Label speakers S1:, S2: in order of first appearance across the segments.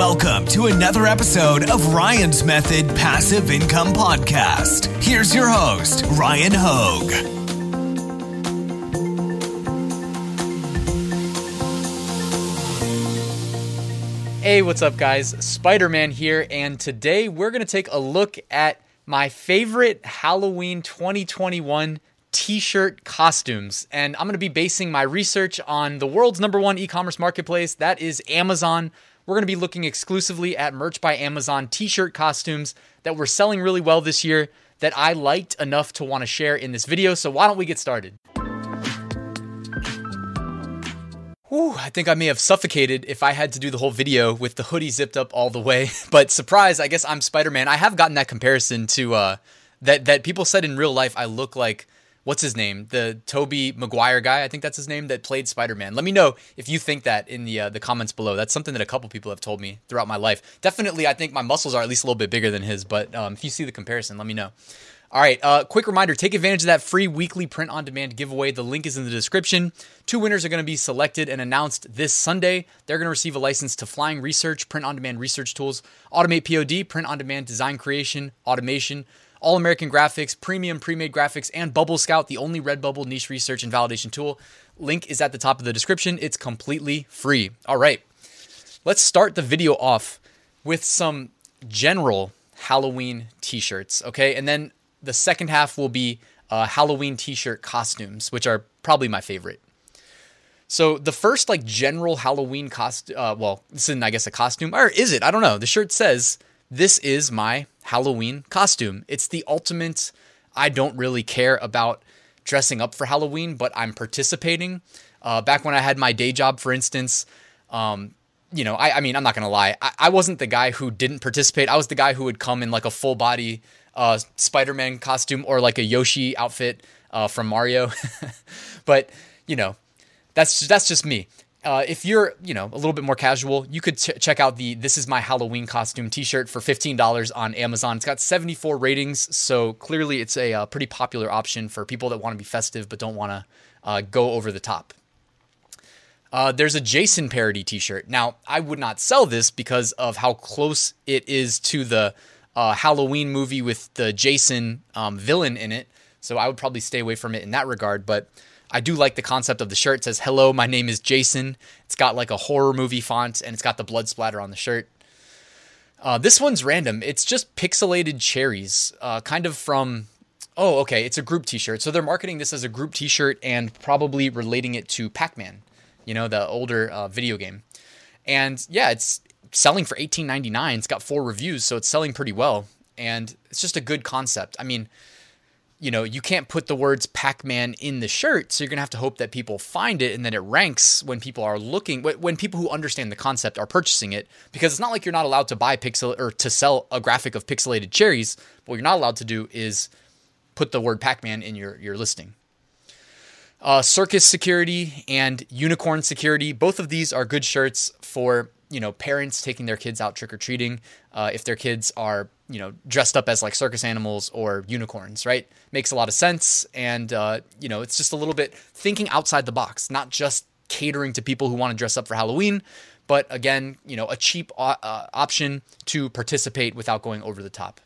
S1: Welcome to another episode of Ryan's Method Passive Income Podcast. Here's your host, Ryan Hogue.
S2: Hey, what's up, guys? Spider Man here, and today we're going to take a look at my favorite Halloween 2021 t shirt costumes. And I'm going to be basing my research on the world's number one e commerce marketplace, that is Amazon. We're going to be looking exclusively at merch by Amazon t shirt costumes that were selling really well this year that I liked enough to want to share in this video. So, why don't we get started? Whew, I think I may have suffocated if I had to do the whole video with the hoodie zipped up all the way. But surprise, I guess I'm Spider Man. I have gotten that comparison to uh, that that people said in real life I look like what's his name, the Tobey Maguire guy. I think that's his name that played Spider Man. Let me know if you think that in the uh, the comments below. That's something that a couple people have told me throughout my life. Definitely, I think my muscles are at least a little bit bigger than his. But um, if you see the comparison, let me know. All right, uh, quick reminder take advantage of that free weekly print on demand giveaway. The link is in the description. Two winners are going to be selected and announced this Sunday. They're going to receive a license to Flying Research, print on demand research tools, Automate POD, print on demand design creation, automation, All American Graphics, premium pre made graphics, and Bubble Scout, the only Redbubble niche research and validation tool. Link is at the top of the description. It's completely free. All right, let's start the video off with some general Halloween t shirts, okay? And then the second half will be uh, Halloween t-shirt costumes, which are probably my favorite. So the first like general Halloween costume, uh, well, this isn't I guess a costume, or is it? I don't know. The shirt says this is my Halloween costume. It's the ultimate. I don't really care about dressing up for Halloween, but I'm participating. Uh, back when I had my day job, for instance, um, you know, I, I, mean, I'm not gonna lie, I, I wasn't the guy who didn't participate. I was the guy who would come in like a full body uh, Spider-Man costume or like a Yoshi outfit uh, from Mario. but you know, that's that's just me. Uh, if you're you know a little bit more casual, you could ch- check out the "This is my Halloween costume" T-shirt for fifteen dollars on Amazon. It's got seventy four ratings, so clearly it's a uh, pretty popular option for people that want to be festive but don't want to uh, go over the top. Uh, there's a Jason parody T-shirt. Now, I would not sell this because of how close it is to the uh, Halloween movie with the Jason um, villain in it. So I would probably stay away from it in that regard. But I do like the concept of the shirt. It says, Hello, my name is Jason. It's got like a horror movie font and it's got the blood splatter on the shirt. Uh, this one's random. It's just pixelated cherries, uh, kind of from. Oh, okay. It's a group t shirt. So they're marketing this as a group t shirt and probably relating it to Pac Man, you know, the older uh, video game. And yeah, it's selling for eighteen ninety nine. It's got four reviews, so it's selling pretty well, and it's just a good concept. I mean, you know, you can't put the words Pac-Man in the shirt, so you're gonna have to hope that people find it and that it ranks when people are looking, when people who understand the concept are purchasing it. Because it's not like you're not allowed to buy pixel or to sell a graphic of pixelated cherries. What you're not allowed to do is put the word Pac-Man in your your listing. Uh, circus security and unicorn security. Both of these are good shirts for you know parents taking their kids out trick or treating uh, if their kids are you know dressed up as like circus animals or unicorns right makes a lot of sense and uh, you know it's just a little bit thinking outside the box not just catering to people who want to dress up for halloween but again you know a cheap uh, option to participate without going over the top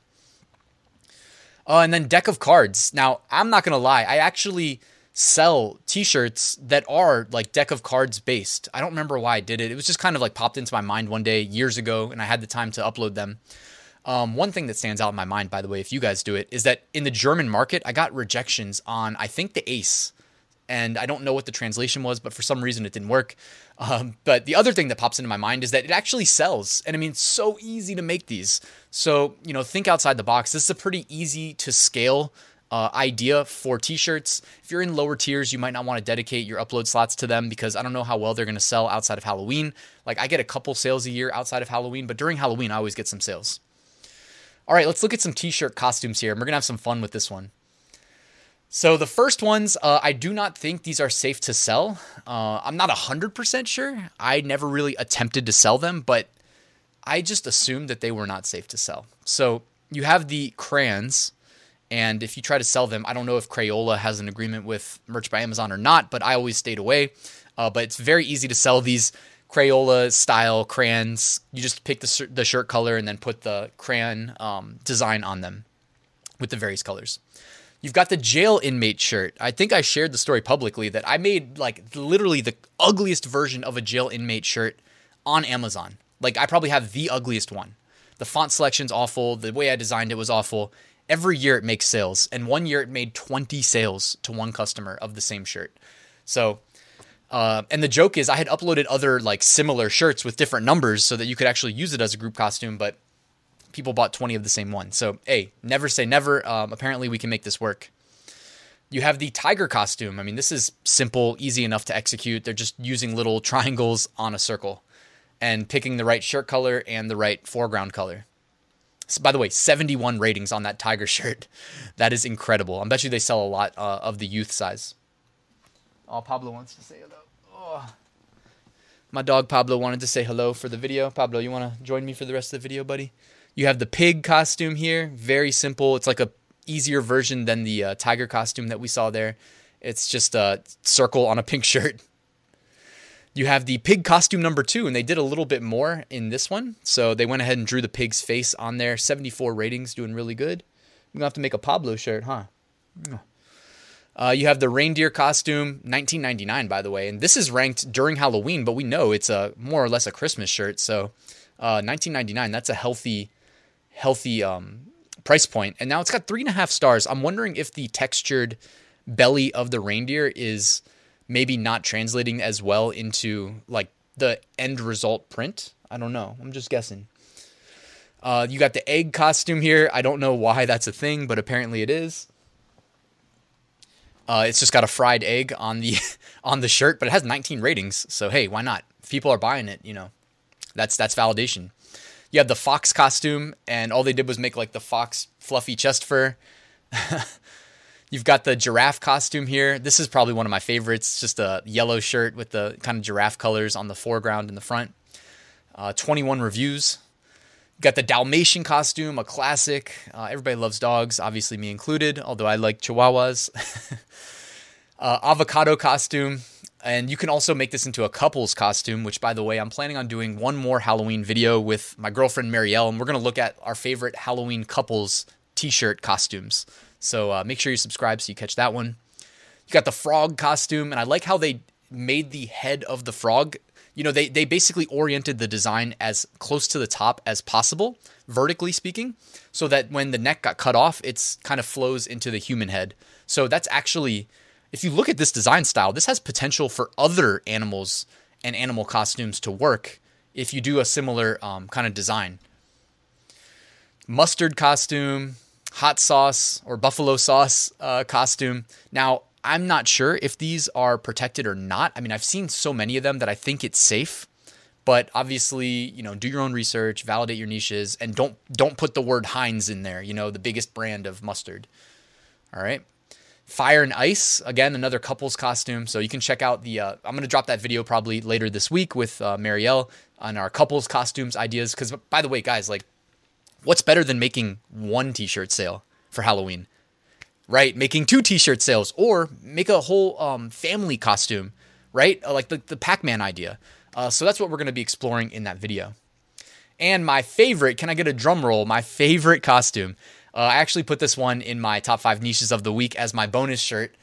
S2: uh, and then deck of cards now i'm not gonna lie i actually sell t-shirts that are like deck of cards based. I don't remember why I did it. It was just kind of like popped into my mind one day years ago and I had the time to upload them. Um, one thing that stands out in my mind, by the way, if you guys do it, is that in the German market, I got rejections on, I think, the Ace. And I don't know what the translation was, but for some reason it didn't work. Um, but the other thing that pops into my mind is that it actually sells. And I mean, it's so easy to make these. So, you know, think outside the box. This is a pretty easy to scale uh, idea for t-shirts. If you're in lower tiers, you might not want to dedicate your upload slots to them because I don't know how well they're going to sell outside of Halloween. Like I get a couple sales a year outside of Halloween, but during Halloween I always get some sales. All right, let's look at some t-shirt costumes here. And we're to have some fun with this one. So the first ones, uh, I do not think these are safe to sell. Uh, I'm not 100% sure. I never really attempted to sell them, but I just assumed that they were not safe to sell. So you have the crayons, and if you try to sell them, I don't know if Crayola has an agreement with Merch by Amazon or not, but I always stayed away. Uh, but it's very easy to sell these Crayola style crayons. You just pick the, the shirt color and then put the crayon um, design on them with the various colors. You've got the jail inmate shirt. I think I shared the story publicly that I made like literally the ugliest version of a jail inmate shirt on Amazon. Like I probably have the ugliest one. The font selection's awful. The way I designed it was awful. Every year it makes sales, and one year it made 20 sales to one customer of the same shirt. So, uh, and the joke is I had uploaded other like similar shirts with different numbers so that you could actually use it as a group costume, but people bought 20 of the same one. So, hey, never say never. Um, apparently, we can make this work. You have the tiger costume. I mean, this is simple, easy enough to execute. They're just using little triangles on a circle and picking the right shirt color and the right foreground color. So, by the way, 71 ratings on that tiger shirt. That is incredible. I bet you they sell a lot uh, of the youth size. Oh, Pablo wants to say. My dog Pablo wanted to say hello for the video. Pablo, you want to join me for the rest of the video, buddy? You have the pig costume here, very simple. It's like a easier version than the uh, tiger costume that we saw there. It's just a circle on a pink shirt. You have the pig costume number two, and they did a little bit more in this one. So they went ahead and drew the pig's face on there. 74 ratings, doing really good. I'm gonna have to make a Pablo shirt, huh? Uh, you have the reindeer costume, 19.99 by the way, and this is ranked during Halloween, but we know it's a more or less a Christmas shirt. So, uh, 19.99. That's a healthy healthy um, price point. And now it's got three and a half stars. I'm wondering if the textured belly of the reindeer is maybe not translating as well into like the end result print. I don't know. I'm just guessing. Uh, you got the egg costume here. I don't know why that's a thing, but apparently it is. Uh, it's just got a fried egg on the on the shirt, but it has 19 ratings. So hey, why not? If people are buying it, you know, that's that's validation you have the fox costume, and all they did was make like the fox fluffy chest fur. You've got the giraffe costume here. This is probably one of my favorites. Just a yellow shirt with the kind of giraffe colors on the foreground and the front. Uh, 21 reviews. Got the Dalmatian costume, a classic. Uh, everybody loves dogs, obviously me included, although I like chihuahuas. uh, avocado costume. And you can also make this into a couple's costume, which, by the way, I'm planning on doing one more Halloween video with my girlfriend Marielle, and we're going to look at our favorite Halloween couples t shirt costumes. So uh, make sure you subscribe so you catch that one. You got the frog costume, and I like how they made the head of the frog. You know, they, they basically oriented the design as close to the top as possible, vertically speaking, so that when the neck got cut off, it's kind of flows into the human head. So that's actually if you look at this design style, this has potential for other animals and animal costumes to work if you do a similar um, kind of design. Mustard costume, hot sauce or buffalo sauce uh, costume. Now, I'm not sure if these are protected or not. I mean, I've seen so many of them that I think it's safe. But obviously, you know, do your own research, validate your niches, and don't don't put the word Heinz in there. You know, the biggest brand of mustard. All right. Fire and Ice, again, another couple's costume. So you can check out the, uh, I'm going to drop that video probably later this week with uh, Marielle on our couple's costumes ideas. Because, by the way, guys, like, what's better than making one t shirt sale for Halloween? Right? Making two t shirt sales or make a whole um, family costume, right? Uh, like the, the Pac Man idea. Uh, so that's what we're going to be exploring in that video. And my favorite, can I get a drum roll? My favorite costume uh, I actually put this one in my top five niches of the week as my bonus shirt.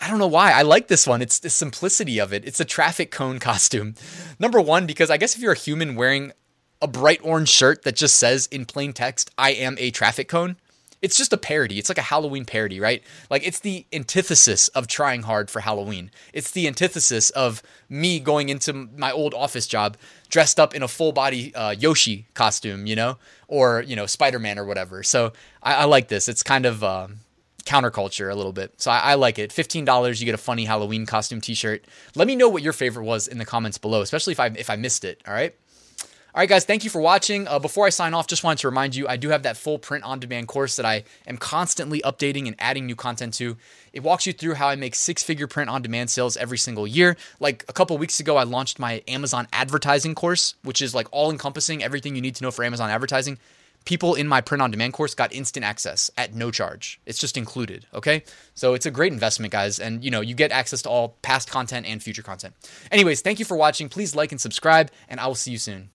S2: I don't know why. I like this one. It's the simplicity of it. It's a traffic cone costume. Number one, because I guess if you're a human wearing a bright orange shirt that just says in plain text, I am a traffic cone, it's just a parody. It's like a Halloween parody, right? Like it's the antithesis of trying hard for Halloween. It's the antithesis of me going into my old office job dressed up in a full body uh, Yoshi costume, you know, or you know Spider Man or whatever. So I, I, like this. It's kind of um, counterculture a little bit. So I, I like it. Fifteen dollars, you get a funny Halloween costume T-shirt. Let me know what your favorite was in the comments below, especially if I if I missed it. All right. All right, guys, thank you for watching. Uh, before I sign off, just wanted to remind you I do have that full print on demand course that I am constantly updating and adding new content to. It walks you through how I make six figure print on demand sales every single year. Like a couple weeks ago, I launched my Amazon advertising course, which is like all encompassing everything you need to know for Amazon advertising. People in my print on demand course got instant access at no charge. It's just included, okay? So it's a great investment, guys, and you know, you get access to all past content and future content. Anyways, thank you for watching. Please like and subscribe, and I will see you soon.